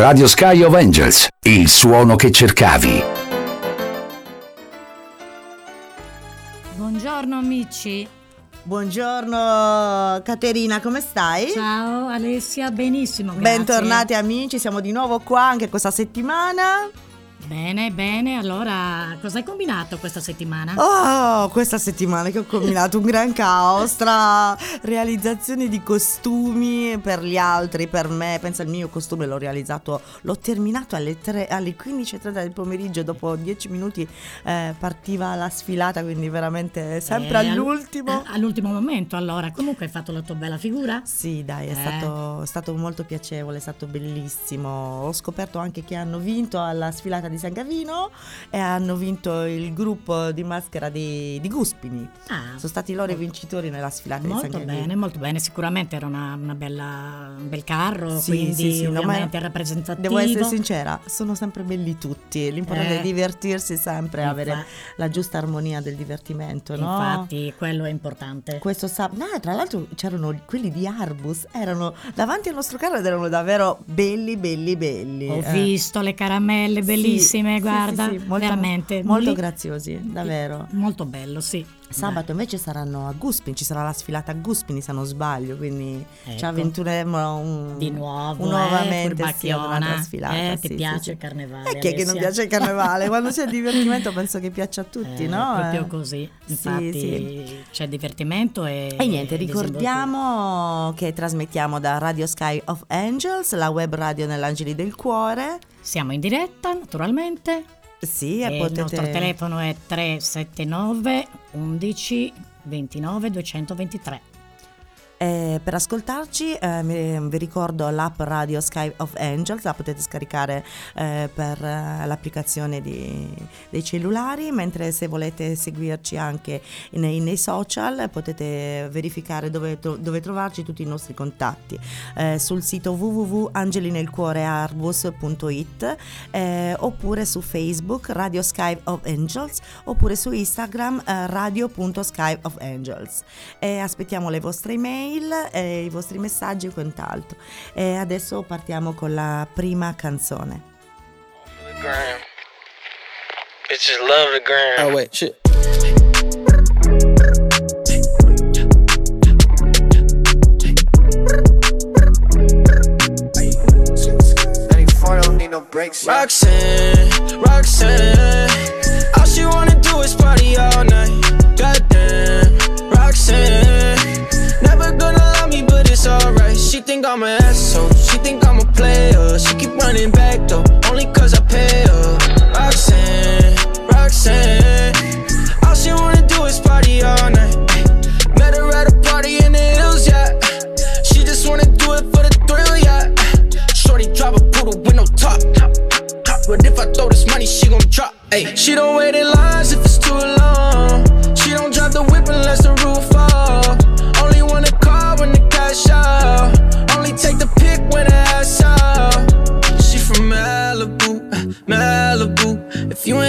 Radio Sky of Angels, il suono che cercavi. Buongiorno amici. Buongiorno Caterina, come stai? Ciao Alessia, benissimo. Grazie. Bentornati amici, siamo di nuovo qua anche questa settimana. Bene, bene, allora cosa hai combinato questa settimana? Oh, questa settimana che ho combinato un gran caos tra realizzazioni di costumi per gli altri, per me, pensa il mio costume l'ho realizzato, l'ho terminato alle, alle 15.30 del pomeriggio, dopo 10 minuti eh, partiva la sfilata, quindi veramente sempre eh, all'ultimo. All, all'ultimo momento allora, comunque hai fatto la tua bella figura? Sì, dai, è, eh. stato, è stato molto piacevole, è stato bellissimo, ho scoperto anche che hanno vinto alla sfilata di San Gavino e hanno vinto il gruppo di maschera di, di Guspini. Ah, Sono stati loro i vincitori nella sfilata molto di San Gavino. Molto bene, molto bene. Sicuramente era una, una bella, un bel carro, sì, quindi sì, sì, ovviamente no, rappresentativo. Devo essere sincera, sono sempre belli tutti. L'importante eh, è divertirsi sempre, infatti, avere la giusta armonia del divertimento. No? Infatti, quello è importante. Questo sab- no, tra l'altro c'erano quelli di Arbus, erano davanti al nostro carro ed erano davvero belli, belli, belli. Ho eh. visto le caramelle bellissime bellissime, guarda, sì, sì, molto, veramente. Molto graziosi, davvero. Molto bello, sì. Sabato invece saranno a Guspini, ci sarà la sfilata a Guspini se non sbaglio, quindi ecco. ci avventureremo un, di nuovo, un nuovamente eh, sì, un'altra sfilata. Eh, ti sì, piace sì, il carnevale? E chi è che non piace il carnevale? Quando c'è divertimento penso che piaccia a tutti, eh, no? Proprio così, infatti c'è divertimento e... E niente, ricordiamo che trasmettiamo da Radio Sky of Angels, la web radio nell'Angeli del Cuore. Siamo in diretta naturalmente sì, e potete... Il nostro telefono è 379 11 29 223. Eh, per ascoltarci eh, vi ricordo l'app Radio Sky of Angels, la potete scaricare eh, per eh, l'applicazione di, dei cellulari, mentre se volete seguirci anche nei, nei social potete verificare dove, dove, trovarci tutti i nostri contatti eh, sul sito www.angelinelcuorearbus.it eh, oppure su Facebook Radio Sky of Angels oppure su Instagram radio.sky of Angels. aspettiamo le vostre email mail, eh, i vostri messaggi e quant'altro. E adesso partiamo con la prima canzone. Bitches love the gram. Oh wait, shit. Roxanne, Roxanne, all she wanna do is party all night. Goddamn, Roxanne. I'm an asshole. She think I'm a player. She keep running back though, only cause I pay her. Roxanne, Roxanne. All she wanna do is party all night. Met her at a party in the hills, yeah. She just wanna do it for the thrill, yeah. Shorty drive a poodle with no top. But if I throw this money, she gon' drop. Ay, she don't wait in lines if it's too long.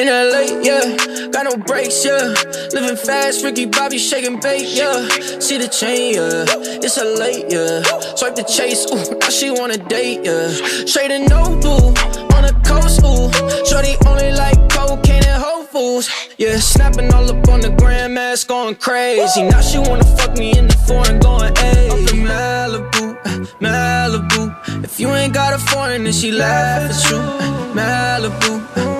In LA, yeah, got no brakes, yeah. Living fast, Ricky Bobby shaking bait, yeah. See the chain, yeah. It's a late, yeah. Swipe the chase, ooh, now she wanna date, yeah. Straight and no blue, on the coast, ooh. Shorty only like cocaine and Whole fools, yeah. Snapping all up on the grandmas, going crazy. Now she wanna fuck me in the foreign, going, ayy. Up in Malibu, Malibu. If you ain't got a foreign, then she laugh at you. Malibu,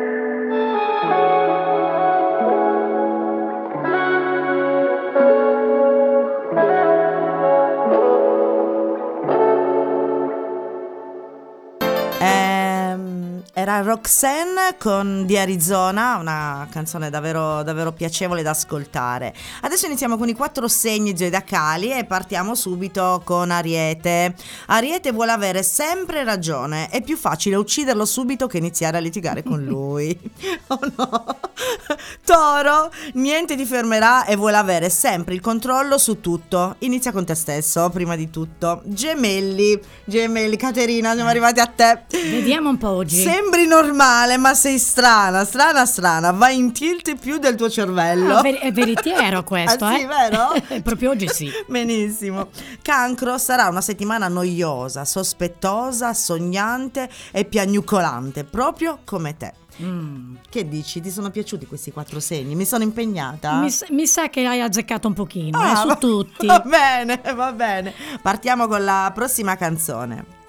Era Roxanne con di Arizona, una canzone davvero, davvero piacevole da ascoltare. Adesso iniziamo con i quattro segni zodiacali e partiamo subito con Ariete. Ariete vuole avere sempre ragione, è più facile ucciderlo subito che iniziare a litigare con lui. oh no! Toro, niente ti fermerà e vuole avere sempre il controllo su tutto. Inizia con te stesso, prima di tutto. Gemelli, gemelli, Caterina, siamo arrivati a te. Vediamo un po' oggi. Sembri normale, ma sei strana, strana, strana. Vai in tilt più del tuo cervello. Ah, è veritiero questo, Ah, sì, eh? vero? Proprio oggi sì. Benissimo. Cancro sarà una settimana noiosa, sospettosa, sognante e piagnucolante, proprio come te. Mm. Che dici? Ti sono piaciuti questi quattro segni? Mi sono impegnata? Mi, sa- mi sa che hai azzeccato un pochino, eh, Ah, su va- tutti. Va bene, va bene. Partiamo con la prossima canzone.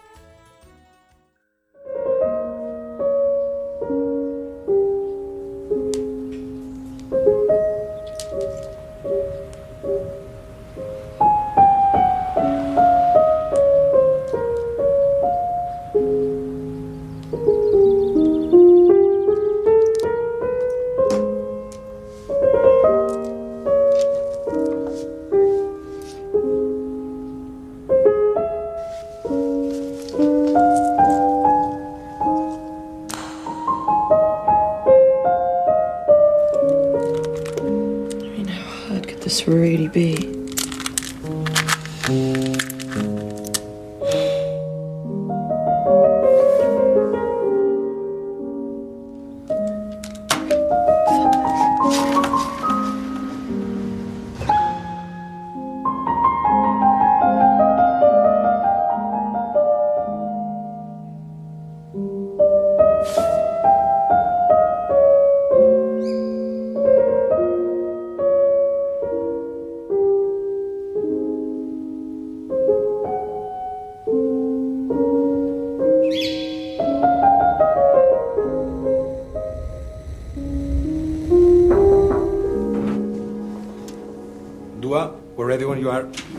start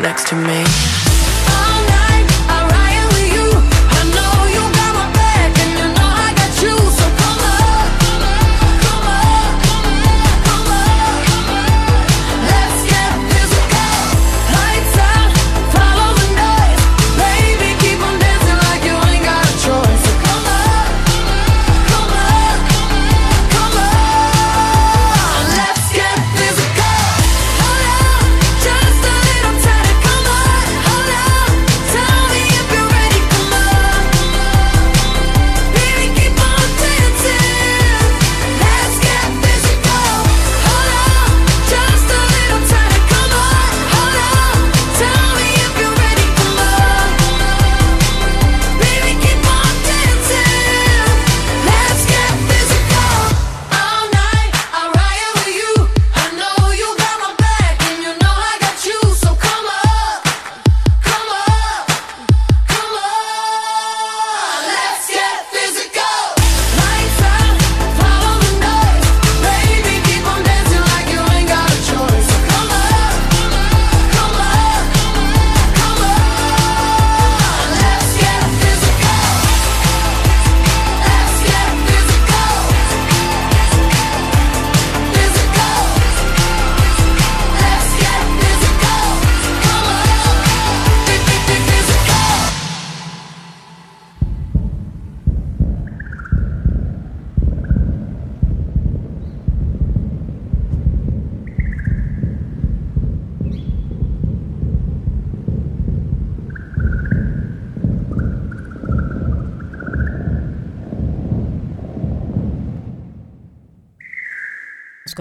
next to me?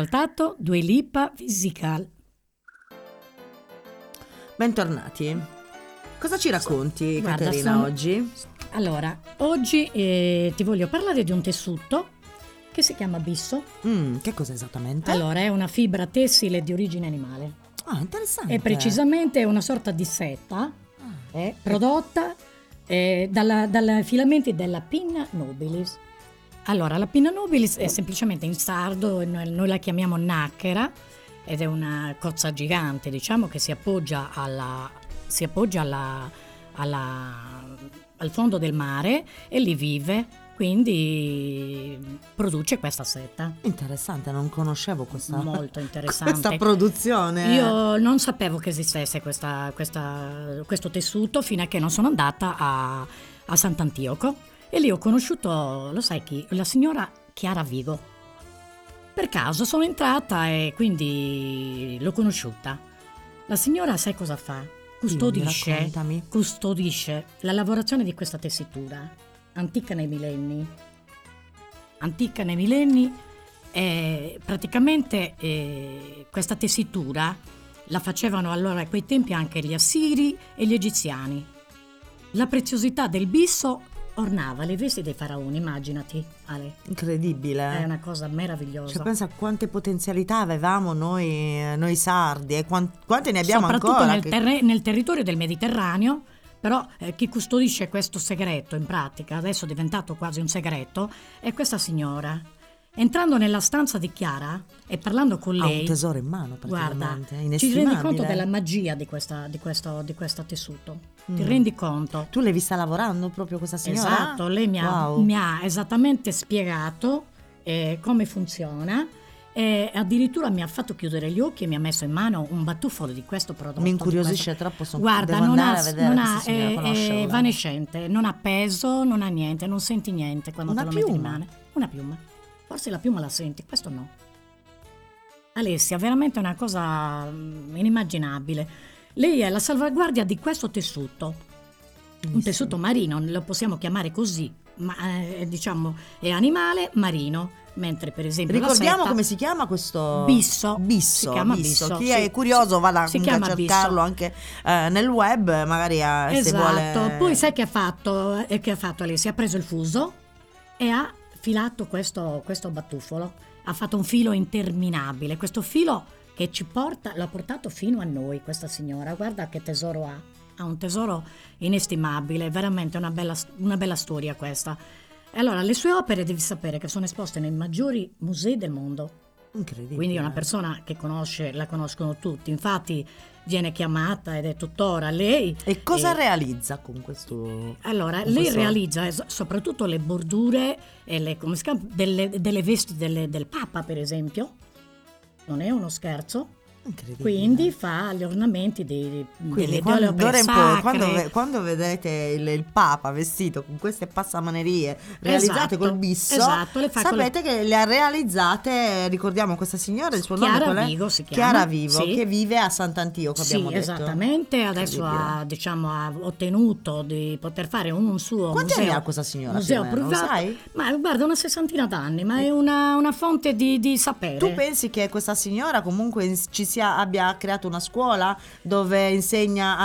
Ascoltato Due Lipa Physical. Bentornati. Cosa ci racconti, Guarda, Caterina, sono- oggi? Allora, oggi eh, ti voglio parlare di un tessuto che si chiama bisso. Mm, che cos'è esattamente? Allora, è una fibra tessile di origine animale. Ah, interessante. È precisamente una sorta di seta eh, prodotta eh, dalla- dai filamenti della pinna nobilis. Allora, la pinna nobilis è semplicemente in sardo, noi, la chiamiamo nacchera ed è una cozza gigante, diciamo, che si appoggia, alla, si appoggia alla- alla- al fondo del mare e lì vive, quindi produce questa seta. Interessante, non conoscevo questa, questa produzione. Io non sapevo che esistesse questa- questa- questo tessuto fino a che non sono andata a, a Sant'Antioco e lì ho conosciuto, lo sai chi? La signora Chiara Vigo. Per caso sono entrata e quindi l'ho conosciuta. La signora sai cosa fa? Custodisce, raccontami. custodisce la lavorazione di questa tessitura, antica nei millenni. Antica nei millenni e praticamente eh, questa tessitura la facevano allora a quei tempi anche gli assiri e gli egiziani. La preziosità del bisso ornava le vesti dei faraoni, immaginati, Ale. Incredibile. È una cosa meravigliosa. Cioè, pensa a quante potenzialità avevamo noi, noi sardi e quan- quante ne abbiamo Soprattutto ancora. nel, che- terre- nel territorio del Mediterraneo, però eh, chi custodisce questo segreto in pratica, adesso è diventato quasi un segreto, è questa signora. Entrando nella stanza di Chiara e parlando con ha lei, un tesoro in mano guarda, praticamente. è ci rendi conto della magia di, questa, di, questo, di questo tessuto. Ti Mm. rendi conto? Tu l'hai vista lavorando proprio questa signora? Esatto, lei mi ha, Wow. mi ha esattamente spiegato eh, come funziona e addirittura mi ha fatto chiudere gli occhi e mi ha messo in mano un batuffolo di questo prodotto. Mi incuriosisce troppo, sono- Guarda, non ha, non ha- signora, è, conoscerla. è evanescente, non ha peso, non ha niente, non senti niente quando Una te lo metti in piuma? mano. Una piuma. Forse la piuma la senti, questo no. Alessia, veramente una cosa mm, inimmaginabile. Lei è la salvaguardia di questo tessuto. Un tessuto marino, lo possiamo chiamare così, ma eh, diciamo è animale marino, mentre per esempio Ricordiamo seta- come si chiama questo Bisso. Bisso, Si chiama bisso. bisso, Chi sì. è curioso vada Si a chiama bisso. cercarlo anche eh, nel web, magari a, se Esatto, vuole poi sai che ha fatto? Eh, Che ha fatto? Si è preso il fuso e ha filato questo, questo batuffolo. Ha fatto un filo interminabile. Questo filo che ci porta, l'ha portato fino a noi, questa signora. Guarda che tesoro ha. Ha un tesoro inestimabile, veramente una bella, una bella storia questa. E allora, le sue opere devi sapere che sono esposte nei maggiori musei del mondo. incredibile. Quindi è una persona che conosce, la conoscono tutti. Infatti viene chiamata ed è tuttora lei. E cosa e- realizza con questo? allora, con lei questo- realizza soprattutto le bordure e le, chiama? delle, delle vesti delle- del Papa, per esempio. Non è uno scherzo. Quindi fa gli ornamenti dei, Quindi delle, quando, d'ora in poi, quando, quando vedete il, il Papa vestito con queste passamanerie realizzate Esatto, col bisso, esatto, sapete che le ha realizzate, ricordiamo questa signora, il suo Chiara nome qual è? Vigo si chiama, Chiara Vivo, sì. che vive a Sant'Antioco, Sì, abbiamo detto. esattamente. Adesso ha, diciamo, ha ottenuto di poter fare un, un suo Quanti museo. anni ha questa signora, Museo meno, privato. sai? Ma guarda, una sessantina d'anni, ma è una, una fonte di, di sapere. Tu pensi che questa signora comunque ci sia, abbia creato una scuola dove insegna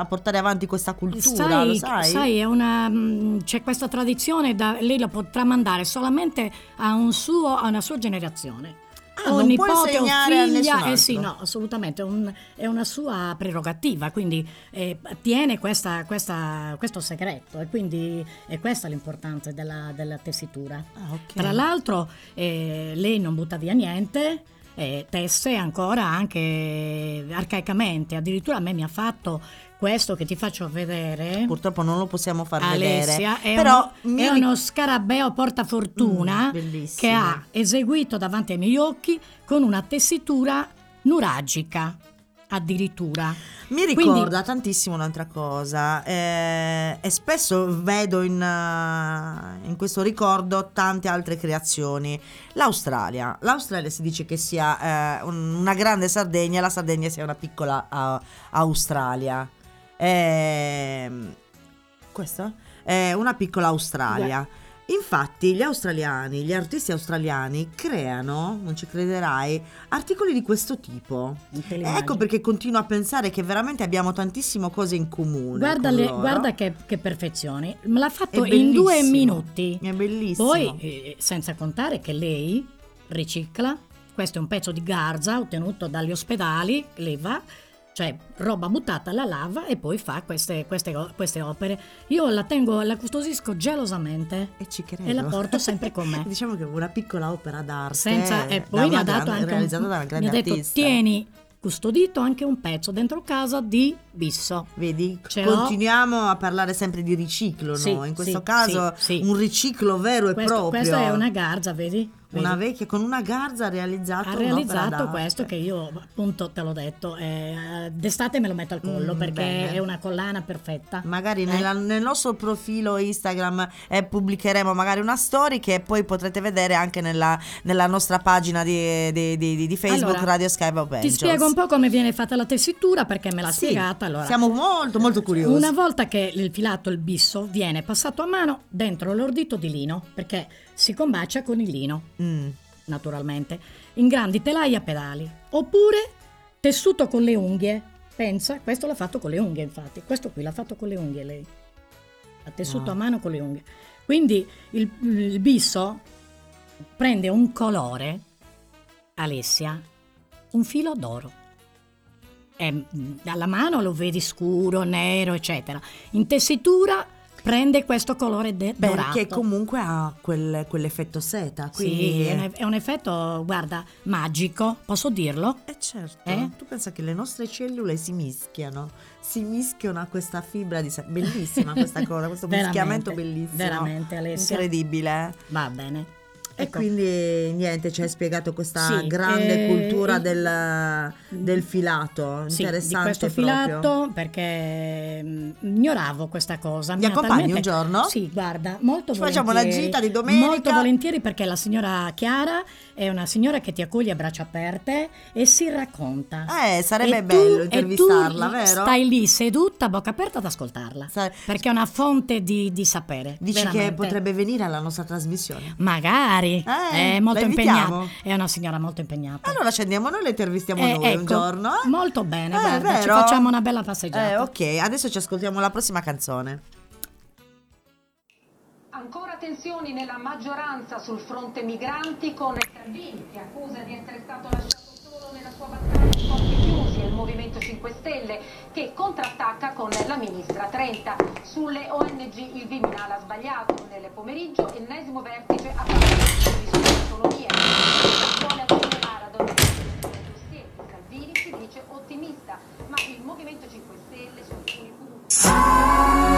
a portare avanti questa cultura, lo sai? è una, mh, c'è questa tradizione, da, lei la potrà mandare solamente a, un suo, a una sua generazione. Ah, o può nipote o a figlia, eh sì, no, assolutamente, è, un- è una sua prerogativa, quindi eh, tiene questa- questa- questo segreto e quindi è questa l'importanza della, della tessitura. Ah, ok. Tra l'altro eh, lei non butta via niente, eh, tesse ancora anche arcaicamente, addirittura a me mi ha fatto questo che ti faccio vedere. Purtroppo non lo possiamo far Alessia vedere. è, Però uno, è uno scarabeo portafortuna Mm, che ha eseguito davanti ai miei occhi con una tessitura nuragica addirittura. Mi Quindi- ricorda tantissimo un'altra cosa eh, e spesso vedo in, eh, in questo ricordo tante altre creazioni. L'Australia. L'Australia si dice che sia eh, un- una grande Sardegna e la Sardegna sia una piccola eh, Australia. Ehm, questo? È una piccola Australia. Infatti gli australiani, gli artisti australiani creano, non ci crederai, articoli di questo tipo. Ecco perché continuo a pensare che veramente abbiamo tantissime cose in comune. Guarda, le- guarda che, che perfezioni. Me l'ha fatto in due minuti. È bellissimo. Poi, eh, senza contare che lei ricicla, questo è un pezzo di garza ottenuto dagli ospedali, lei va, cioè roba buttata, la lava e poi fa queste, queste queste opere. Io la tengo, la custodisco gelosamente E ci credo. e la porto sempre con me. diciamo che è una piccola opera d'arte. Senza, e poi mi ha dato anche realizzata un, da una mi grande ha detto artista. tieni custodito anche un pezzo dentro casa di Bisso. Vedi, Ce continuiamo a parlare sempre di riciclo, Sì, no? In questo sì, caso sì, un riciclo vero e Questo, proprio. questa è una garza, vedi? Una vecchia con una garza ha realizzato ha realizzato questo che io appunto te l'ho detto eh, d'estate me lo metto al collo Mm, perché bene. è una collana perfetta Magari Eh? nella- nel nostro profilo Instagram eh, pubblicheremo magari una story che poi potrete vedere anche nella, nella nostra pagina di, di- di- di Facebook Allora, Radio Sky of ti Angels. spiego un po' come viene fatta la tessitura perché me l'ha Sì, spiegata allora Siamo molto molto curiosi. una volta che il filato il bisso viene passato a mano dentro l'ordito di lino perché si combacia con il lino Mm. naturalmente. In grandi telai a pedali. Oppure tessuto con le unghie. Pensa questo l'ha fatto con le unghie infatti. Questo qui l'ha fatto con le unghie lei. Ha tessuto Wow. a mano con le unghie. Quindi il, il bisso prende un colore Alessia un filo d'oro. È, mm, dalla mano lo vedi scuro nero eccetera. In tessitura prende questo colore de- dorato Perché comunque ha quel- quell'effetto seta. Quindi... sì, è un, è un effetto, guarda, magico, posso dirlo? Eh certo, Eh? tu pensa che le nostre cellule si mischiano, si mischiano a questa fibra di... sa- Bellissima questa cosa, questo mischiamento bellissimo. veramente, Alessia. Incredibile. Va bene. E Ecco, quindi niente, ci hai spiegato questa Sì, grande eh, cultura il- del, del filato, sì, interessante di questo proprio. filato perché mm, ignoravo questa cosa. Mi accompagni un giorno? Sì, guarda, molto Ci facciamo una volentieri. gita di domenica? Molto volentieri perché la signora Chiara è una signora che ti accoglie a braccia aperte e si racconta. Eh, sarebbe E tu- bello e intervistarla, tu vero? Stai lì seduta, a bocca aperta ad ascoltarla. Sa- Perché è una fonte di, di sapere. Dici che veramente. potrebbe venire alla nostra trasmissione? Magari. Eh, è molto impegnata. È una signora molto impegnata. Allora ci andiamo noi, le intervistiamo Eh, noi un ecco, giorno. eh? Molto bene, Eh, guarda, ci facciamo una bella passeggiata. Eh, ok, adesso ci ascoltiamo la prossima canzone. Ancora tensioni nella maggioranza sul fronte migranti con Salvini che accusa di essere stato lasciato solo nella sua battaglia a porti chiusi e il Movimento 5 Stelle che contrattacca con la ministra Trenta. Sulle ONG il Viminale ha sbagliato. Nel pomeriggio ennesimo vertice a Parlamento di sull'autonomia. Vuole accelerare ad ogni dossier. Salvini si dice ottimista, ma il Movimento 5 Stelle su alcuni punti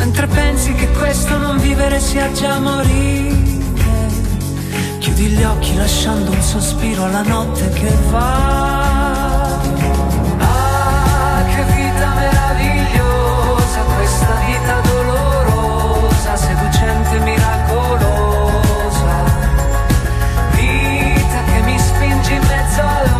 Mentre pensi che questo non vivere sia già morire. Chiudi gli occhi lasciando un sospiro alla notte che va. Ah, che vita meravigliosa Questa vita dolorosa Seducente, miracolosa. Vita che mi spingi in mezzo al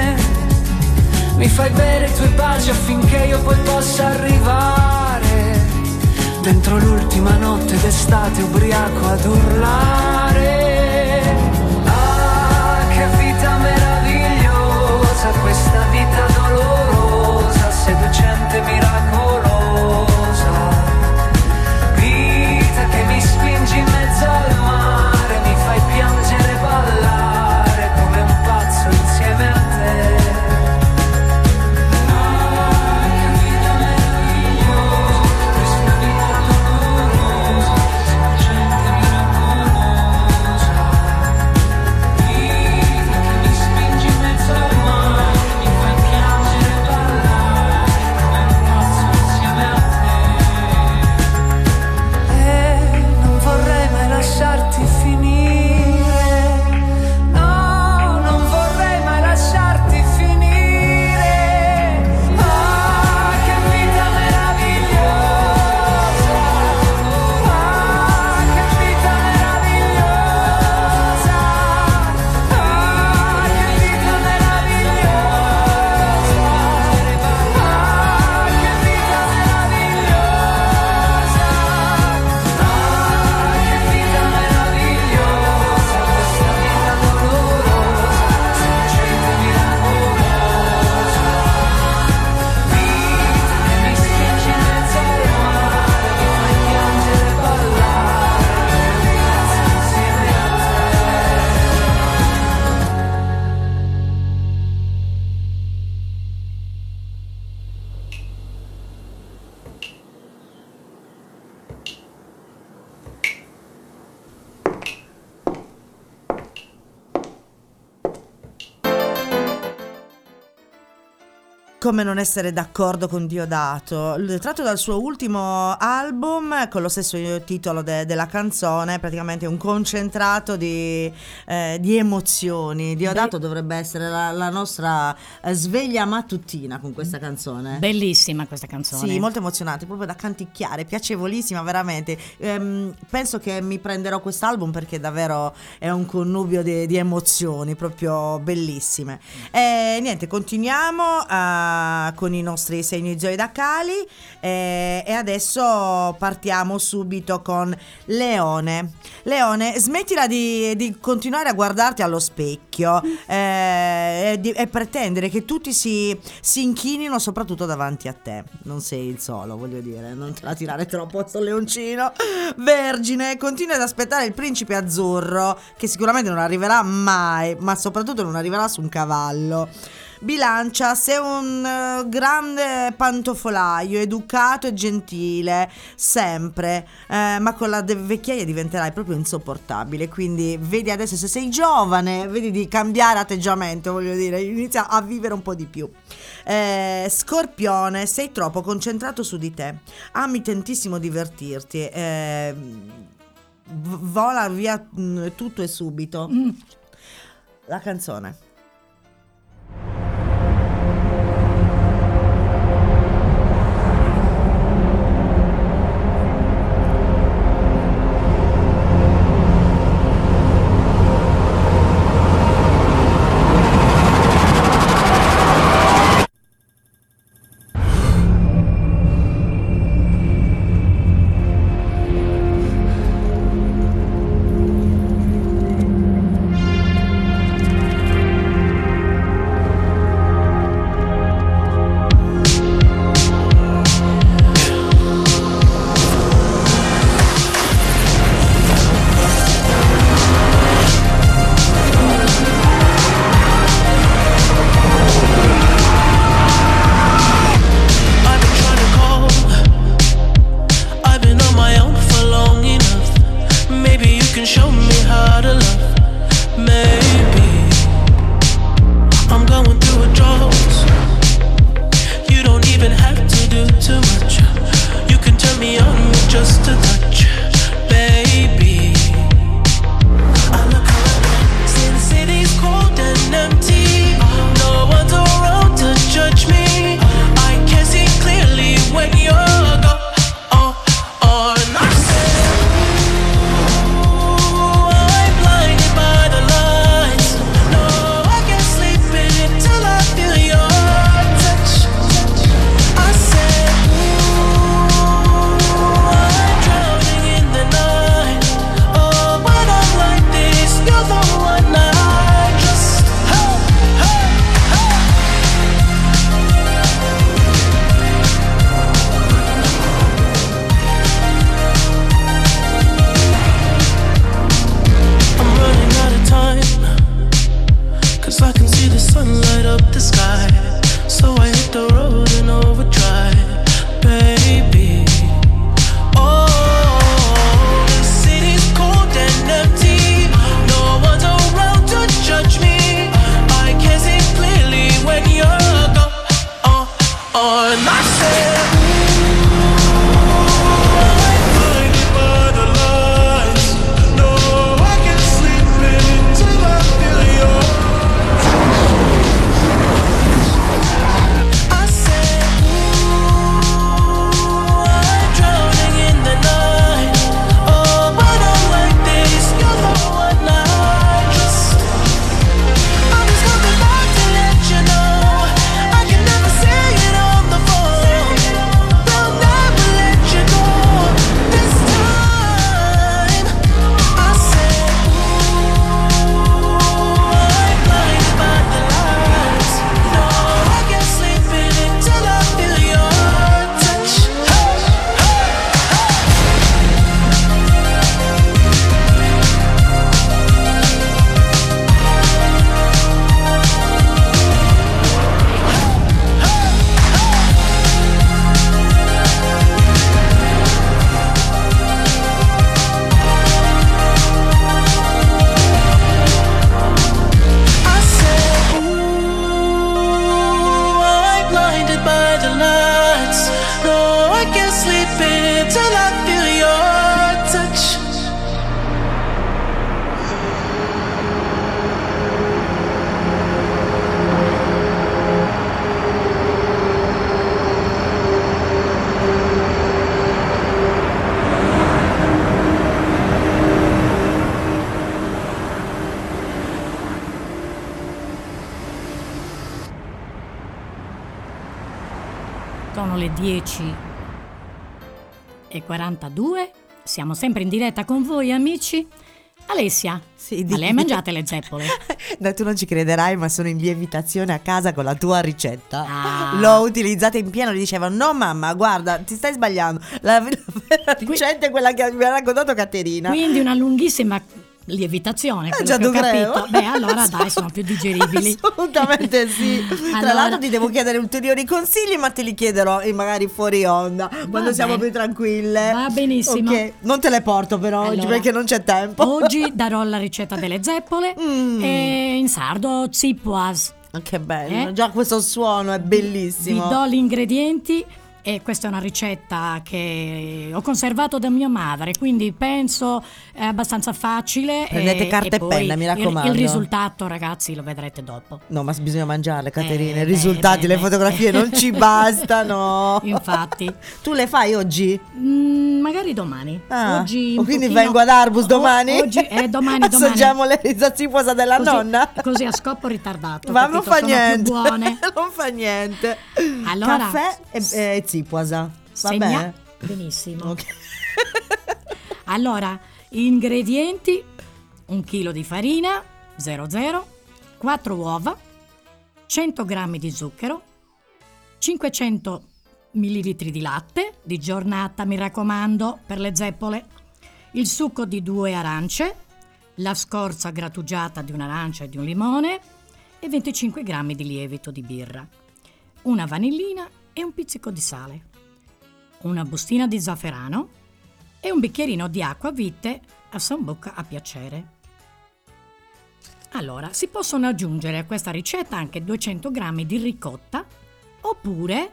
mi fai bere i tuoi baci affinché io poi possa arrivare. Dentro l'ultima notte d'estate ubriaco ad urlare. Ah, che vita meravigliosa Questa vita dolorosa Seducente, miracolosa. Vita che mi spingi in mezzo al mare Come non essere d'accordo con Diodato? Tratto dal suo ultimo album con lo stesso titolo de- della canzone, praticamente un concentrato di, eh, di emozioni. Diodato dovrebbe essere la, la nostra eh, sveglia mattutina con questa canzone. Bellissima questa canzone. Sì, molto emozionante, proprio da canticchiare, piacevolissima veramente. Ehm, penso che mi prenderò quest'album perché davvero è un connubio di, di emozioni proprio bellissime. E niente, continuiamo con i nostri segni zoidacali eh, e adesso partiamo subito con Leone. Leone, smettila di, di continuare a guardarti allo specchio eh, e, di- e pretendere che tutti si, si inchinino soprattutto davanti a te. Non sei il solo, voglio dire, non te la tirare troppo sto leoncino. Vergine, continua ad aspettare il principe azzurro, che sicuramente non arriverà mai, ma soprattutto non arriverà su un cavallo. Bilancia, sei un eh, grande pantofolaio, educato e gentile, sempre, eh, ma con la de- vecchiaia diventerai proprio insopportabile. Quindi vedi adesso se sei giovane, vedi di cambiare atteggiamento, voglio dire, inizia a vivere un po' di più. Eh, scorpione, sei troppo concentrato su di te, ami tantissimo divertirti. eh, vola via mm, tutto e subito. La canzone. Le 10 e 42. Siamo sempre in diretta con voi, amici. Alessia, Sì, ma di- le hai mangiate le zeppole? Dai, tu non ci crederai, ma sono in lievitazione a casa con la tua ricetta. Ah. L'ho utilizzata in pieno. Mi dicevano: No, mamma, guarda, ti stai sbagliando. La, la vera ricetta è quella che mi ha raccontato Caterina. Quindi una lunghissima lievitazione, quello già che ho dovrei. capito. Beh, allora dai, sono più digeribili. Assolutamente sì. Tra Allora- l'altro ti devo chiedere ulteriori consigli, ma te li chiederò eh, magari fuori onda, quando siamo più tranquille. Va benissimo. Ok, non te le porto però oggi Allora, perché non c'è tempo. Oggi darò la ricetta delle zeppole Mm. e in sardo zipoas. Che bello, Eh? già questo suono è bellissimo. Vi do gli ingredienti e questa è una ricetta che ho conservato da mia madre, quindi penso è abbastanza facile. Prendete carta e poi penna, mi il- raccomando. Il, risultato, ragazzi, lo vedrete dopo. No, ma bisogna mangiarle, Caterina. Eh, I risultati, beh, le beh, fotografie non ci bastano. Infatti. Tu le fai oggi? Mm, magari domani. Ah, oggi o un quindi pochino- vengo ad Arbus o- domani? Oggi è domani, domani. Assaggiamo le rizzaziposa della Così- nonna? Così a scoppo ritardato. Ma non capito? fa Sono niente. buone. non fa niente. Allora, Caffè e, e ziposa. Va bene? benissimo. Ok. Allora, ingredienti: un chilo di farina 00, 4 uova, 100 g di zucchero, 500 ml di latte di giornata, mi raccomando, per le zeppole, il succo di due arance, la scorza grattugiata di un'arancia e di un limone e 25 g di lievito di birra, una vanillina e un pizzico di sale, una bustina di zafferano e un bicchierino di acqua vite a sambuca a piacere. Allora, si possono aggiungere a questa ricetta anche 200 g di ricotta oppure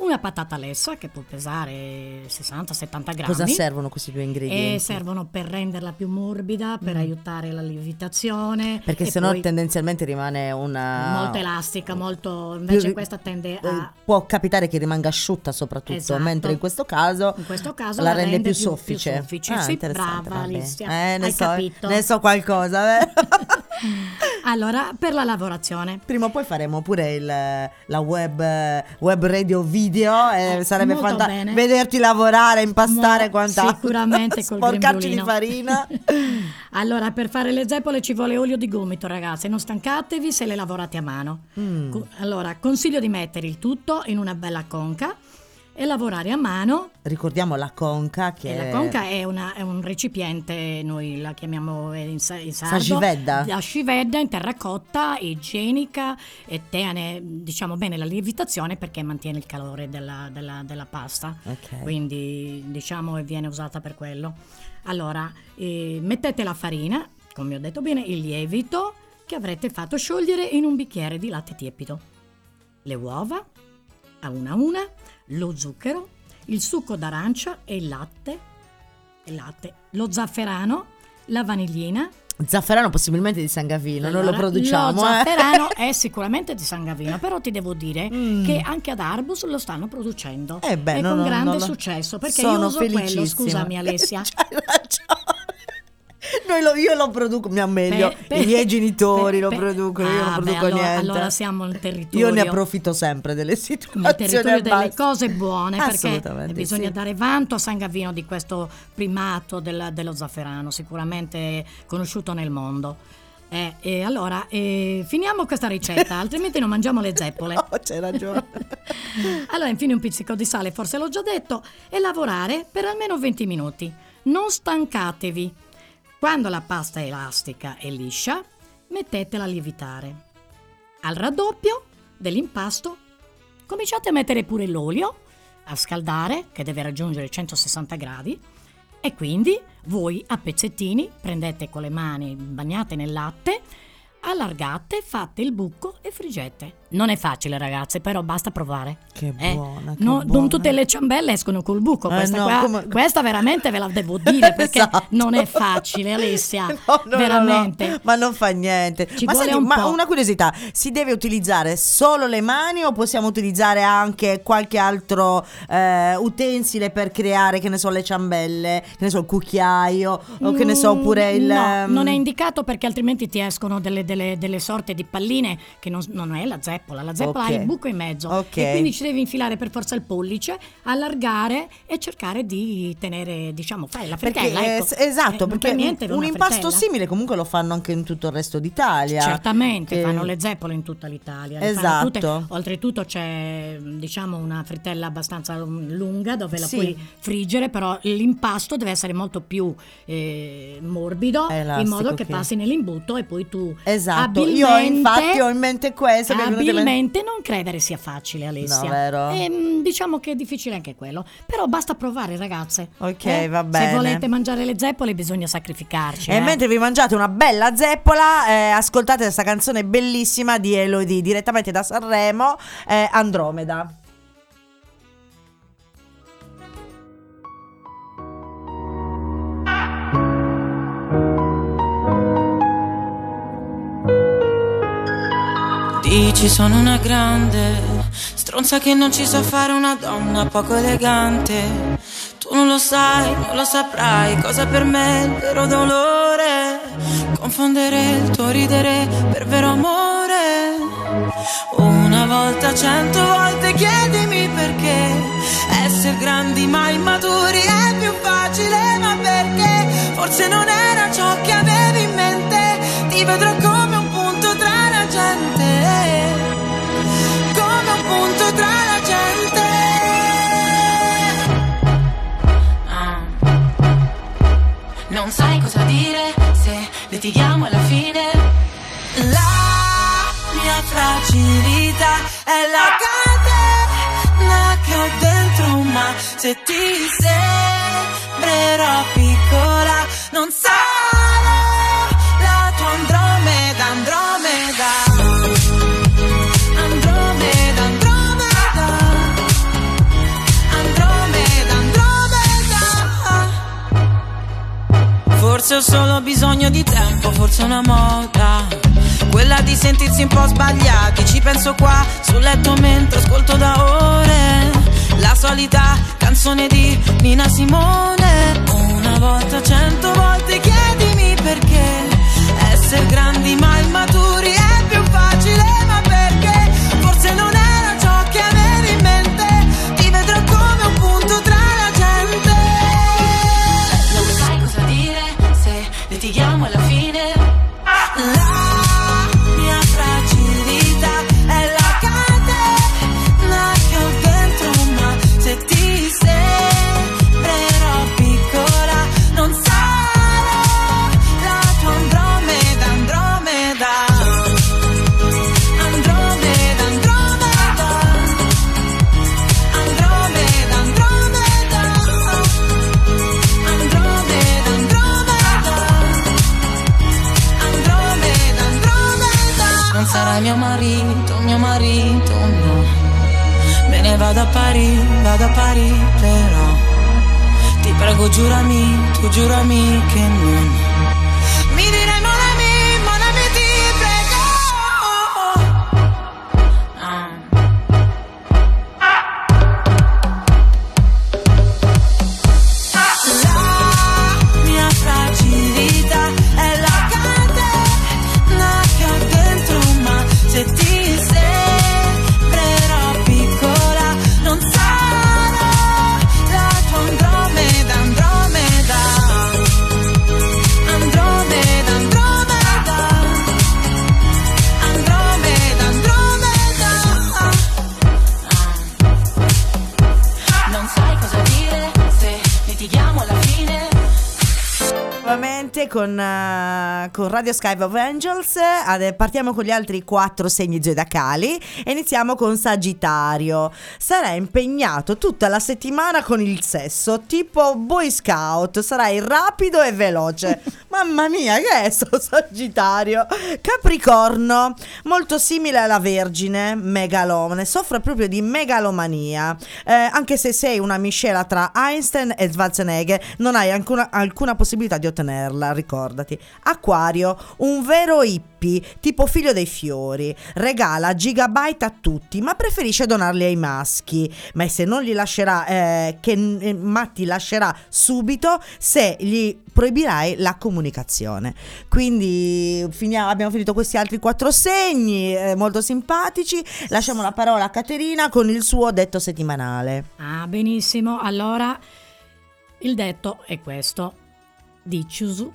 una patata lessa che può pesare 60-70 grammi. Cosa servono questi due ingredienti? E servono per renderla più morbida, per aiutare la lievitazione. Perché sennò poi tendenzialmente rimane una... molto elastica, molto invece più- questa tende eh, a Può capitare che rimanga asciutta soprattutto, Esatto. mentre in questo caso, in questo caso la rende, più soffice. soffice. Ah, Sì, interessante, brava. Alicia, Eh, ne hai so, capito. ne so qualcosa. eh. Allora, per la lavorazione. Prima o poi faremo pure il, la web, web radio video e sarebbe molto fantastico bene. vederti lavorare, impastare Mo- quant'altro. Sicuramente col Sporcarci di farina. allora, per fare le zeppole ci vuole olio di gomito, ragazze. Non stancatevi se le lavorate a mano. Mm. Co- Allora, consiglio di mettere il tutto in una bella conca e lavorare a mano. Ricordiamo la conca che la conca è, una- è un recipiente, noi la chiamiamo in, sa- in sardo, Sagivedda? la scivedda in terracotta, igienica e tiene, diciamo bene, la lievitazione perché mantiene il calore della, della- della pasta. Ok. Quindi diciamo che viene usata per quello. Allora, eh, mettete la farina, come ho detto bene, il lievito che avrete fatto sciogliere in un bicchiere di latte tiepido. Le uova, a una a una, lo zucchero, il succo d'arancia e il latte, il latte, lo zafferano, la vaniglina. Zafferano possibilmente di San Gavino, non lo Allora, produciamo. Lo eh. zafferano è sicuramente di San Gavino, però ti devo dire Mm. che anche ad Arbus lo stanno producendo. Eh beh, e no, con no, grande no, successo, perché Sono io uso quello, scusami Alessia. Noi lo- io lo produco, mia meglio. Per- per- I miei genitori per- lo producono, io Ah, non beh, produco allora- niente. allora siamo nel territorio. Io ne approfitto sempre delle situazioni. territorio e delle basta. cose buone perché bisogna sì. dare vanto a San Gavino di questo primato del- dello zafferano sicuramente conosciuto nel mondo Eh, e allora eh, finiamo questa ricetta altrimenti non mangiamo le zeppole No, c'hai ragione. allora infine un pizzico di sale forse l'ho già detto e lavorare per almeno 20 minuti non stancatevi quando la pasta è elastica e liscia mettetela a lievitare al raddoppio dell'impasto cominciate a mettere pure l'olio a scaldare che deve raggiungere 160 gradi e quindi voi a pezzettini prendete con le mani bagnate nel latte allargate, fate il buco e friggete. Non è facile ragazze, però basta provare. Che Eh, buona, che no- buona. Non tutte le ciambelle escono col buco, Eh, questa, no, qua- come- questa veramente ve la devo dire perché Esatto. non è facile Alessia, No, no, veramente. ma non fa niente. Ci ma senti, un ma una curiosità, si deve utilizzare solo le mani o possiamo utilizzare anche qualche altro eh, utensile per creare, che ne so, le ciambelle, che ne so, il cucchiaio o che ne so, oppure il... Mm, No, ehm, non è indicato perché altrimenti ti escono delle, delle- delle sorte di palline che non, non è la zeppola. La zeppola Ok. ha il buco in mezzo. Ok. E quindi ci devi infilare per forza il pollice, allargare e cercare di tenere, diciamo, fare la Perché, frittella. eh, ecco. esatto, Eh, perché per niente un impasto frittella. simile comunque lo fanno anche in tutto il resto d'Italia. Certamente, Che- fanno le zeppole in tutta l'Italia. fanno tutte. Esatto. Oltretutto c'è diciamo una frittella abbastanza lung- lunga dove la Sì. puoi friggere, però l'impasto deve essere molto più eh, morbido Elastico, in modo che ok. passi nell'imbuto e poi tu Esatto, io infatti ho in mente questo. mi è venuto in mente- Abilmente non credere sia facile Alessia. No, vero? Ehm, diciamo che è difficile anche quello, però basta provare ragazze. Ok, Eh, va bene. Se volete mangiare le zeppole bisogna sacrificarci. E eh. mentre vi mangiate una bella zeppola, eh, ascoltate questa canzone bellissima di Elodie direttamente da Sanremo, eh, Andromeda. Dici sono una grande stronza che non ci sa fare una donna poco elegante. Tu non lo sai, non lo saprai cosa per me è il vero dolore. Confondere il tuo ridere per vero amore. Una volta, cento volte chiedimi perché essere grandi ma immaturi è più facile, ma perché forse non era ciò che avevi in mente. Ti vedrò come un punto tra la gente, tra la gente. Ah. Non sai cosa dire se litighiamo alla fine. La mia fragilità è la catena che ho dentro, ma se ti sembrerò piccola, non sarò bisogno di tempo, forse una moda. Quella di sentirsi un po' sbagliati. Ci penso qua sul letto mentre ascolto da ore. La solita canzone di Nina Simone. Una volta, cento volte chiedimi perché. Essere grandi ma immaturi è vado a Parigi, vado a Parigi, però. Ti prego, giurami, tu giurami che non. Con, eh, con Radio Skype of Angels, Ade- partiamo con gli altri quattro segni zodiacali e iniziamo con Sagittario. Sarà impegnato tutta la settimana con il sesso, tipo Boy Scout, sarai rapido e veloce. Mamma mia, che è sto Sagittario? Capricorno, molto simile alla Vergine, megalomane, soffre proprio di megalomania. Eh, anche se sei una miscela tra Einstein e Schwarzenegger, non hai alcuna, alcuna possibilità di ottenerla, ricordati. Acquario, un vero hippie, tipo figlio dei fiori, regala gigabyte a tutti, ma preferisce donarli ai maschi. Ma se non li lascerà, eh, che, eh, ma ti lascerà subito se gli proibirai la comunicazione. Quindi finia- abbiamo finito questi altri quattro segni eh, molto simpatici. Lasciamo la parola a Caterina con il suo detto settimanale. Ah, benissimo. Allora, il detto è questo. Diciusu.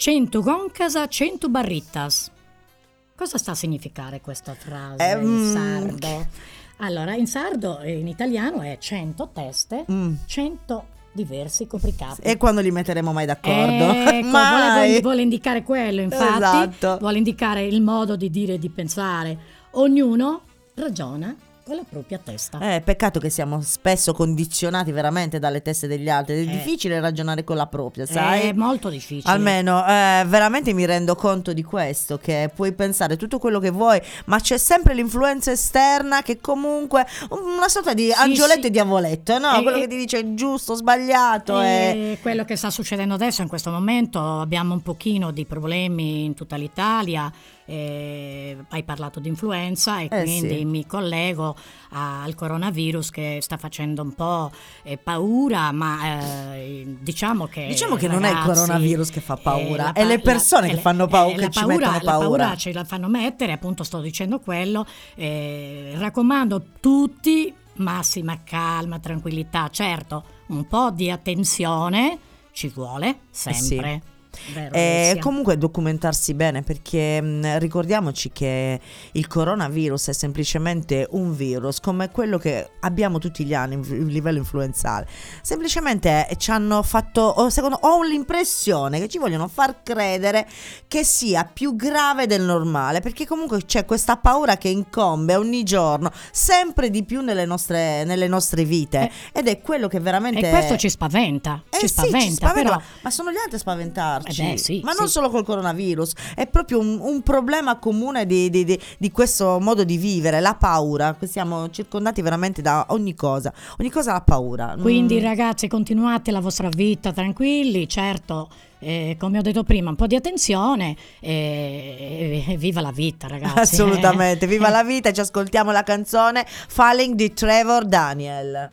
100 concasa, 100 barrittas. Cosa sta a significare questa frase Eh, in mm, sardo? Allora, in sardo e in italiano è 100 teste, Mm. 100 diversi copricapi. E quando li metteremo mai d'accordo? Ecco, Mai. vuole, vuole indicare quello, infatti, Esatto. vuole indicare il modo di dire e di pensare. Ognuno ragiona la propria testa. Eh, peccato che siamo spesso condizionati veramente dalle teste degli altri. È Eh. difficile ragionare con la propria, sai? È molto difficile. Almeno, eh, veramente mi rendo conto di questo, che puoi pensare tutto quello che vuoi, ma c'è sempre l'influenza esterna che comunque, una sorta di Sì, angioletto sì. e diavoletto, no? E- quello e- che ti dice giusto, sbagliato. E quello che sta succedendo adesso in questo momento abbiamo un pochino di problemi in tutta l'Italia. Eh, hai parlato di influenza e Eh, quindi sì. mi collego al coronavirus che sta facendo un po' eh, paura, ma eh, diciamo che Diciamo che non è il ragazzi, coronavirus che fa paura, la è le pa- persone la- che fanno paura, eh, che la ci paura, mettono La paura. paura ce la fanno mettere, appunto sto dicendo quello. eh, raccomando tutti massima calma, tranquillità, certo, un po' di attenzione ci vuole sempre. Vero, E Alessia? comunque documentarsi bene perché mh, ricordiamoci che il coronavirus è semplicemente un virus come quello che abbiamo tutti gli anni a livello influenzale. Semplicemente eh, ci hanno fatto, o secondo, ho l'impressione che ci vogliono far credere che sia più grave del normale perché comunque c'è questa paura che incombe ogni giorno sempre di più nelle nostre, nelle nostre vite ed è quello che veramente... E questo ci spaventa, Eh ci sì, spaventa, però ma, ma sono gli altri a spaventarci. Eh beh, sì, ma non sì. solo col coronavirus, è proprio un, un problema comune di, di- di- di questo modo di vivere, la paura. Siamo circondati veramente da ogni cosa. Ogni cosa ha la paura. Quindi Mm. ragazzi continuate la vostra vita tranquilli, certo, eh, come ho detto prima, un po' di attenzione e, e- e viva la vita ragazzi. Assolutamente, viva la vita ci ascoltiamo la canzone Falling di Trevor Daniel.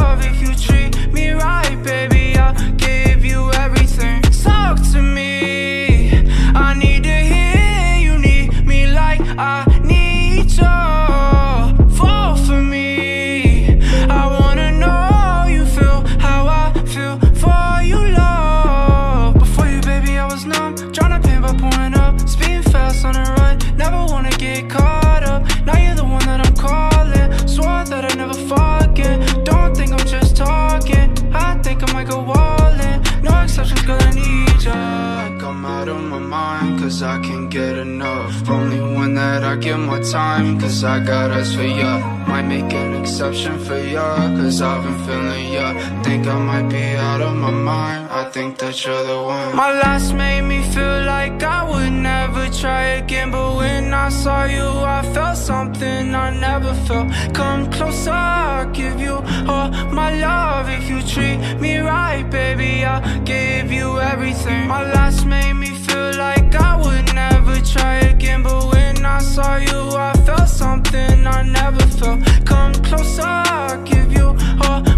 Cause I can't get enough. Only one that I give my time, cause I got eyes for ya. Might make an exception for ya, cause I've been feeling ya. Think I might be out of my mind, I think that you're the one. My last made me feel like I would never try again, but when I saw you, I felt something I never felt. Come closer, I'll give you all my love. If you treat me right, baby, I'll give you everything. My last made me never try again, but when I saw you, I felt something I never felt. Come closer, I'll give you all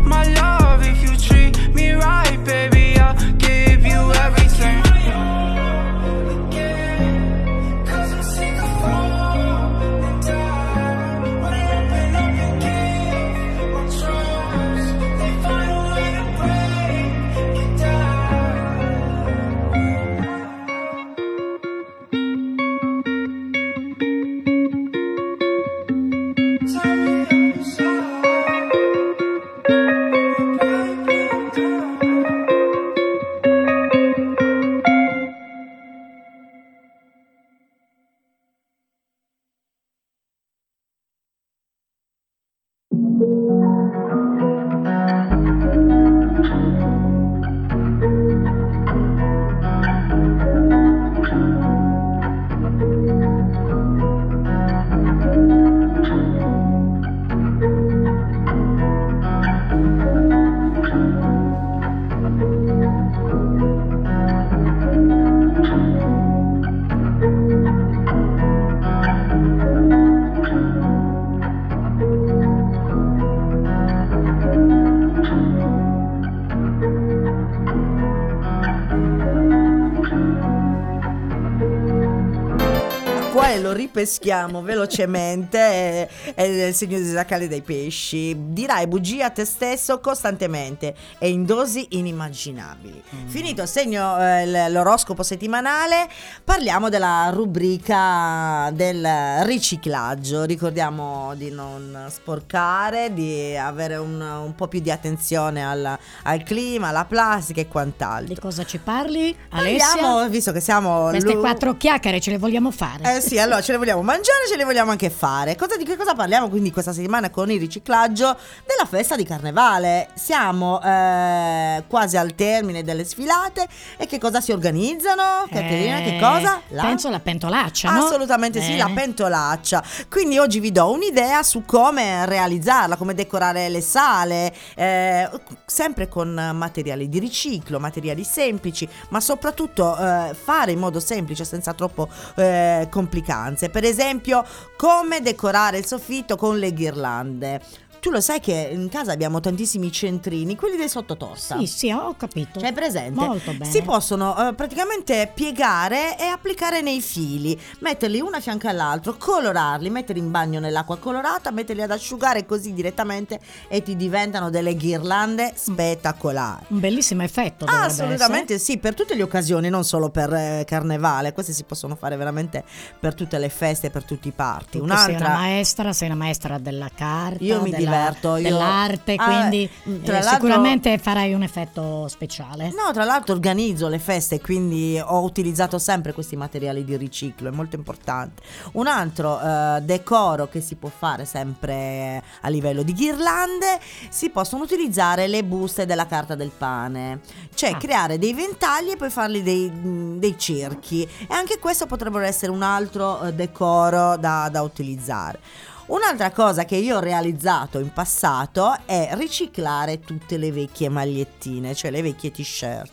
Ripeschiamo velocemente è, è il segno zodiacale dei pesci. Dirai bugie a te stesso costantemente e in dosi inimmaginabili. Finito il segno eh, l'oroscopo settimanale, parliamo della rubrica del riciclaggio. Ricordiamo di non sporcare, di avere un, un po' più di attenzione al, al clima, alla plastica e quant'altro. Di cosa ci parli, Alessia? Parliamo, visto che siamo Queste lu- quattro chiacchiere ce le vogliamo fare. eh sì, allora ce le vogliamo mangiare, ce le vogliamo anche fare. Cosa, di che cosa parliamo quindi questa settimana con il riciclaggio? Della festa di carnevale. Siamo eh, quasi al termine delle sfilate e che cosa si organizzano? Caterina, che Eh, cosa? Penso la pentolaccia, no? Assolutamente sì, Eh. la pentolaccia. Quindi oggi vi do un'idea su come realizzarla, come decorare le sale, eh, sempre con materiali di riciclo, materiali semplici, ma soprattutto eh, fare in modo semplice, senza troppo eh, complicanze. Per esempio, come decorare il soffitto con le ghirlande. Tu lo sai che in casa abbiamo tantissimi centrini, quelli dei sottotorta. Sì, sì, ho capito. Cioè, presente? Molto bene. Si possono eh, praticamente piegare e applicare nei fili, metterli una a fianco all'altro, colorarli, metterli in bagno nell'acqua colorata, metterli ad asciugare così direttamente e ti diventano delle ghirlande spettacolari. Un bellissimo effetto. Assolutamente sì, per tutte le occasioni, non solo per eh, carnevale, queste si possono fare veramente per tutte le feste, per tutti i party. Tu che sei una Un'altra maestra, sei una maestra della carta, Io mi della- diverto, io- dell'arte, Ah, quindi mm, eh, sicuramente farai un effetto speciale. No, tra l'altro organizzo le feste, quindi ho utilizzato sempre questi materiali di riciclo, è molto importante. Un altro eh, decoro che si può fare sempre a livello di ghirlande, si possono utilizzare le buste della carta del pane, cioè Ah. creare dei ventagli e poi farli dei, mh, dei cerchi. E anche questo potrebbero essere un altro eh, decoro da, da utilizzare. Un'altra cosa che io ho realizzato in passato è riciclare tutte le vecchie magliettine, cioè le vecchie t-shirt.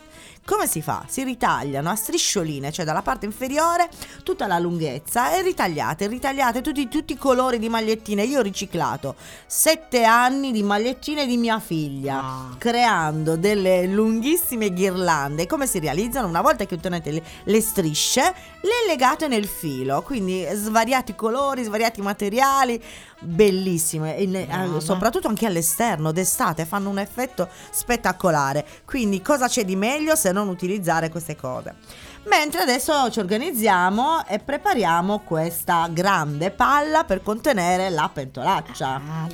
Come si fa? Si ritagliano a striscioline, cioè dalla parte inferiore tutta la lunghezza e ritagliate, ritagliate tutti, tutti i colori di magliettine. Io ho riciclato sette anni di magliettine di mia figlia, Ah. creando delle lunghissime ghirlande. Come si realizzano? Una volta che ottenete le, le strisce, le legate nel filo, quindi svariati colori, svariati materiali, bellissime, ne- Brava. eh, soprattutto anche all'esterno d'estate fanno un effetto spettacolare. Quindi cosa c'è di meglio se non utilizzare queste cose? Mentre adesso ci organizziamo e prepariamo questa grande palla per contenere la pentolaccia. Ah,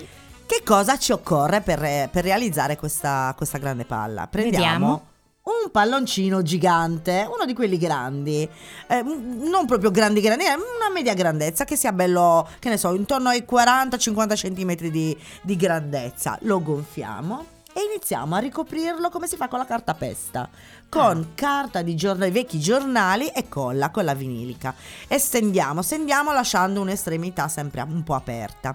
Che cosa ci occorre per, per realizzare questa, questa grande palla? Prendiamo Vediamo. Un palloncino gigante, uno di quelli grandi, eh, non proprio grandi grandi, eh, una media grandezza che sia bello, che ne so, intorno ai 40-50 cm di, di grandezza. Lo gonfiamo e iniziamo a ricoprirlo come si fa con la cartapesta, con carta di giornali, vecchi giornali e colla, colla vinilica. E stendiamo, stendiamo lasciando un'estremità sempre un po' aperta.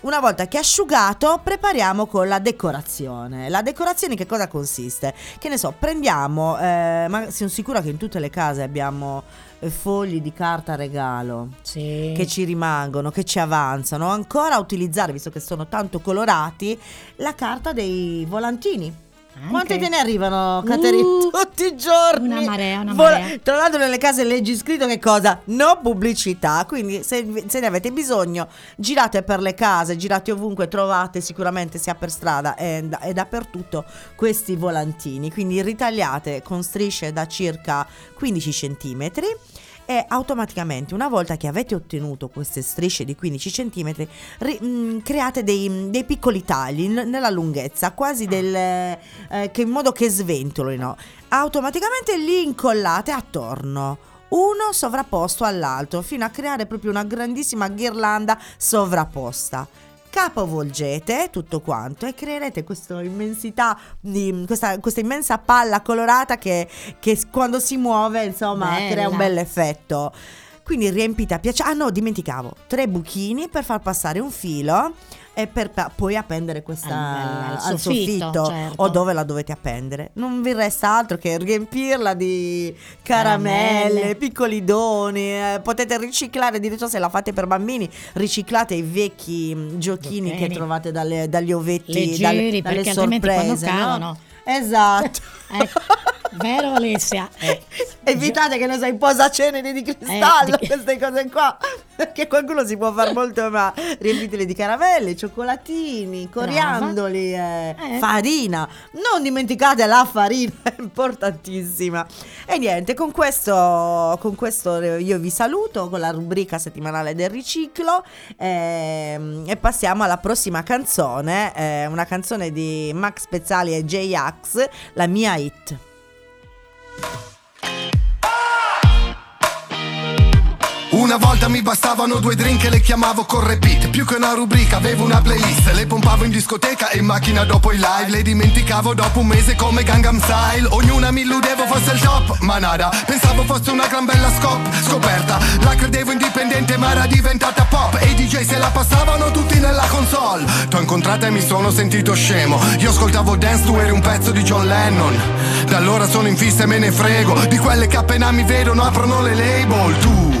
Una volta che è asciugato, prepariamo con la decorazione. La decorazione che cosa consiste? Che ne so, prendiamo, eh, ma sono sicura che in tutte le case abbiamo eh, fogli di carta regalo Sì. che ci rimangono, che ci avanzano, ancora utilizzare, visto che sono tanto colorati, la carta dei volantini. Anche. Quante te ne arrivano, Caterina? Uh, Tutti i giorni. una marea, una Vola- marea. Tra l'altro nelle case leggi scritto che cosa? No pubblicità. Quindi se, se ne avete bisogno, girate per le case, girate ovunque, trovate sicuramente sia per strada e, e dappertutto questi volantini. Quindi ritagliate con strisce da circa 15 centimetri e automaticamente una volta che avete ottenuto queste strisce di 15 cm create dei, dei piccoli tagli n- nella lunghezza quasi del eh, che in modo che sventolino. Automaticamente li incollate attorno. Uno sovrapposto all'altro fino a creare proprio una grandissima ghirlanda sovrapposta capovolgete tutto quanto e creerete questa immensità di questa, questa immensa palla colorata che, che quando si muove insomma Bella. crea un bel effetto quindi riempite a piacere ah no dimenticavo tre buchini per far passare un filo e per pa- poi appendere questa Al- al al soffitto, soffitto, certo. o dove la dovete appendere non vi resta altro che riempirla di caramelle, Caramelle. piccoli doni eh, potete riciclare addirittura se la fate per bambini riciclate i vecchi mm, giochini che Giochini. trovate dalle- dagli ovetti Leggeri, dalle, dalle perché altrimenti quando sorprese no? esatto Ecco, vero Alessia? Eh, Evitate che ne sai posaceneri di cristallo, Eh, di- queste cose qua. Perché qualcuno si può far molto ma riempiteli di caramelle, cioccolatini, coriandoli, eh, Eh. farina. Non dimenticate la farina, è importantissima. E niente, con questo, con questo io vi saluto con la rubrica settimanale del riciclo ehm, e passiamo alla prossima canzone, eh, una canzone di Max Pezzali e J-Ax, la mia hit. Bye. Una volta mi bastavano due drink e le chiamavo con repeat Più che una rubrica avevo una playlist. Le pompavo in discoteca e in macchina dopo i live. Le dimenticavo dopo un mese come Gangnam Style. Ognuna mi illudevo fosse il top, ma nada. Pensavo fosse una gran bella scop, scoperta. La credevo indipendente ma era diventata pop. E i DJ se la passavano tutti nella console. T'ho incontrata e mi sono sentito scemo. Io ascoltavo dance, tu eri un pezzo di John Lennon. Da allora sono in fissa e me ne frego. Di quelle che appena mi vedono aprono le label. Tu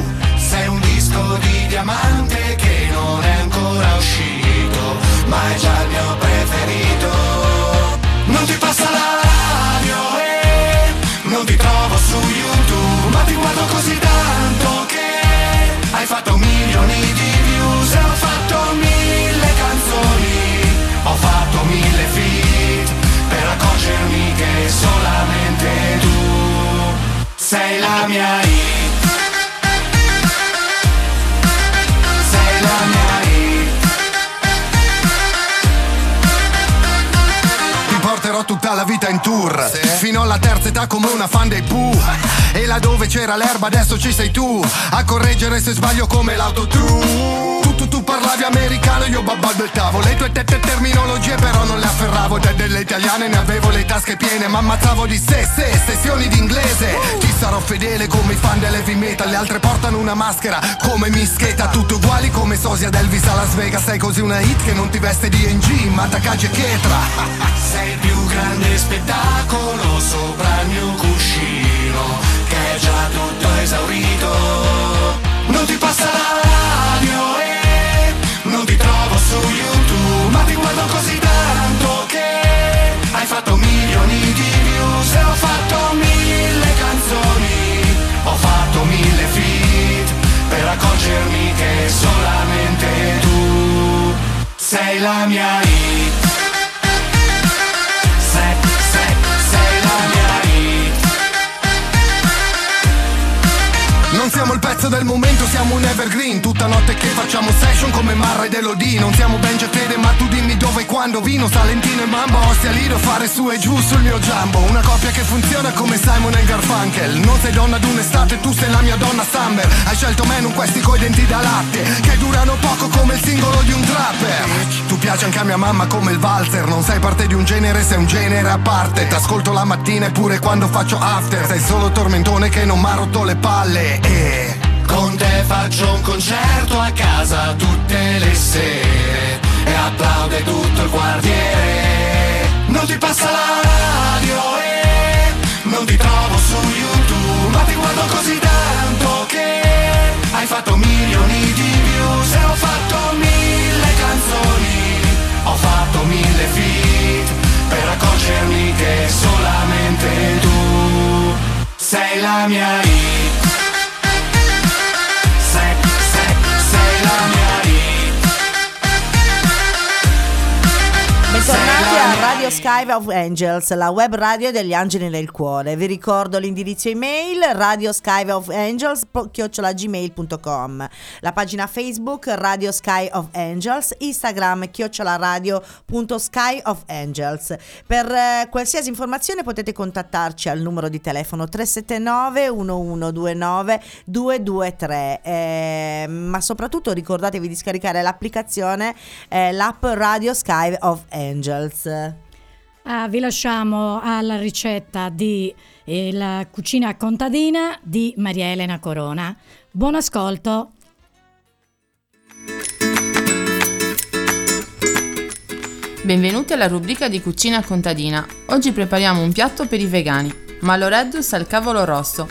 disco di diamante che non è ancora uscito, ma è già il mio preferito. Non ti passa la radio e non ti trovo su YouTube, ma ti guardo così tanto che hai fatto milioni di views e ho fatto mille canzoni, ho fatto mille feat per accorgermi che solamente tu sei la mia alla terza età come una fan dei Pooh. E là dove c'era l'erba adesso ci sei tu A correggere se sbaglio come l'autotune tu, tu, parlavi americano, io babbalbettavo Le tue tette terminologie però non le afferravo. Da delle italiane ne avevo le tasche piene Ma ammazzavo di sé, sé, sessioni d'inglese Ti sarò fedele come i fan dell'heavy metal Le altre portano una maschera come mischeta Tutti uguali come sosia d'Elvis a Las Vegas. Sei così una hit che non ti veste di NG Ma Takagi e Ketra. Sei il più grande spettacolo sopra il mio cuscino Che è già tutto esaurito. Non ti passa la radio su YouTube Ma ti guardo così tanto che hai fatto milioni di views E ho fatto mille canzoni. Ho fatto mille feat Per accorgermi che solamente tu Sei la mia hit siamo un evergreen. Tutta notte che facciamo session come Marra ed Elodie. Non siamo Benja Fede ma tu dimmi dove e quando. Vino, Salentino e Mambo Ostia Lido fare su e giù sul mio jumbo. Una coppia che funziona come Simon e Garfunkel. Non sei donna d'un'estate, tu sei la mia donna Summer. Hai scelto me non questi coi denti da latte Che durano poco come il singolo di un trapper. Tu piaci anche a mia mamma come il valzer. Non sei parte di un genere, sei un genere a parte. T'ascolto la mattina e pure quando faccio after. Sei solo tormentone che non m'ha rotto le palle. E con te faccio un concerto a casa tutte le sere E applaude tutto il quartiere. Non ti passa la radio e non ti trovo su YouTube Ma ti guardo così tanto che hai fatto milioni di views E ho fatto mille canzoni, ho fatto mille feat Per accorgermi che solamente tu sei la mia hit Radio Sky of Angels, la web radio degli angeli nel cuore. Vi ricordo l'indirizzo email radio sky of angels chiocciolagmail.com, la pagina Facebook Radio Sky of Angels, Instagram chiocciolaradio.sky of Angels. Per eh, qualsiasi informazione potete contattarci al numero di telefono 379 1129 223. Eh, ma soprattutto ricordatevi di scaricare l'applicazione, eh, l'app Radio Sky of Angels. Ah, vi lasciamo alla ricetta di eh, la cucina contadina di Maria Elena Corona. Buon ascolto. Benvenuti alla rubrica di cucina contadina. Oggi prepariamo un piatto per i vegani, Maloreddus al cavolo rosso.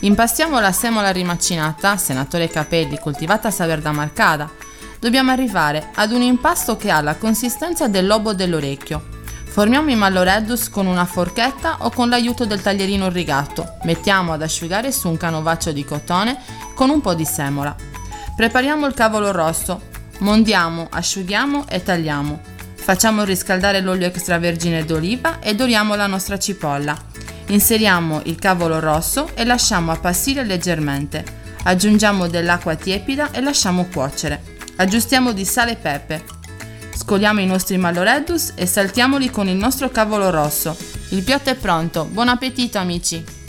Impastiamo la semola rimacinata, senatore Capelli, coltivata a Saver da Marcada. Dobbiamo arrivare ad un impasto che ha la consistenza del lobo dell'orecchio. Formiamo i Maloreddus con una forchetta o con l'aiuto del taglierino rigatto. Mettiamo ad asciugare su un canovaccio di cotone con un po' di semola. Prepariamo il cavolo rosso. Mondiamo, asciughiamo e tagliamo. Facciamo riscaldare l'olio extravergine d'oliva e doriamo la nostra cipolla. Inseriamo il cavolo rosso e lasciamo appassire leggermente. Aggiungiamo dell'acqua tiepida e lasciamo cuocere. Aggiustiamo di sale e pepe. Scoliamo i nostri maloreddus e saltiamoli con il nostro cavolo rosso. Il piatto è pronto. Buon appetito amici!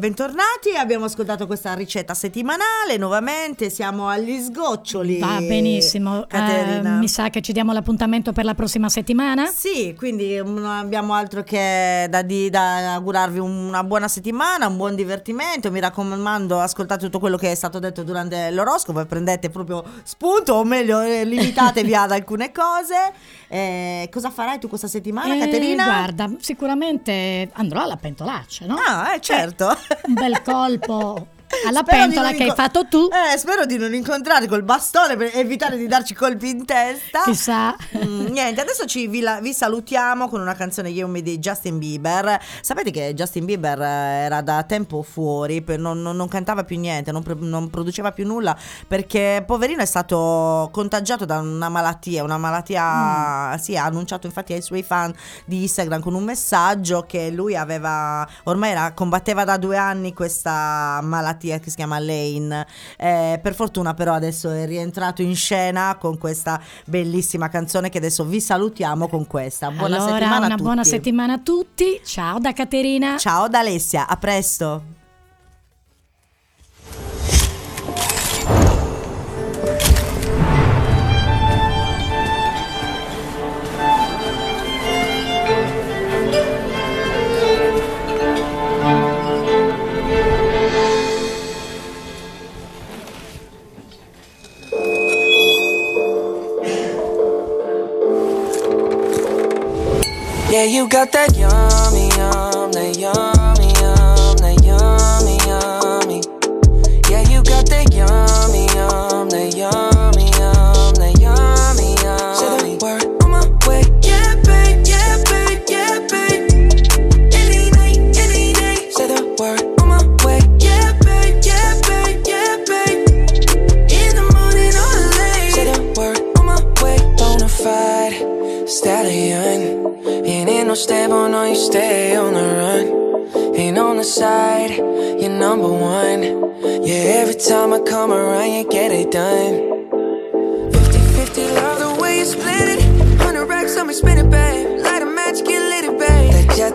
Bentornati, abbiamo ascoltato questa ricetta settimanale, nuovamente siamo agli sgoccioli. Va benissimo. Caterina. Eh, mi sa che ci diamo l'appuntamento per la prossima settimana? Sì, quindi non abbiamo altro che da, di- da augurarvi una buona settimana, un buon divertimento. Mi raccomando, ascoltate tutto quello che è stato detto durante l'oroscopo e prendete proprio spunto, o meglio, eh, limitatevi ad alcune cose. Eh, cosa farai tu questa settimana, Eh, Caterina? Guarda, sicuramente andrò alla pentolaccia, no? Ah, eh, certo. Un bel colpo alla Spero pentola che hai fatto tu. Eh, spero di non incontrare col bastone per evitare di darci colpi in testa. Chissà. Mm, niente, adesso ci, vi, la- vi salutiamo con una canzone You Me di Justin Bieber. Sapete che Justin Bieber eh, era da tempo fuori, non, non- non cantava più niente, non, non produceva più nulla perché poverino è stato contagiato da una malattia, una malattia, sì, ha annunciato infatti ai suoi fan di Instagram con un messaggio che lui aveva, ormai era, combatteva da due anni questa malattia che si chiama Lane. Eh, per fortuna però adesso è rientrato in scena con questa bellissima canzone che adesso vi salutiamo con questa. Buona allora, settimana a tutti. buona settimana a tutti. Ciao da Caterina. Ciao da Alessia, a presto. You got that yummy,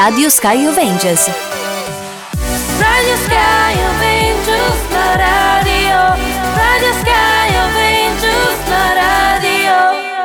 Radio Sky Avengers.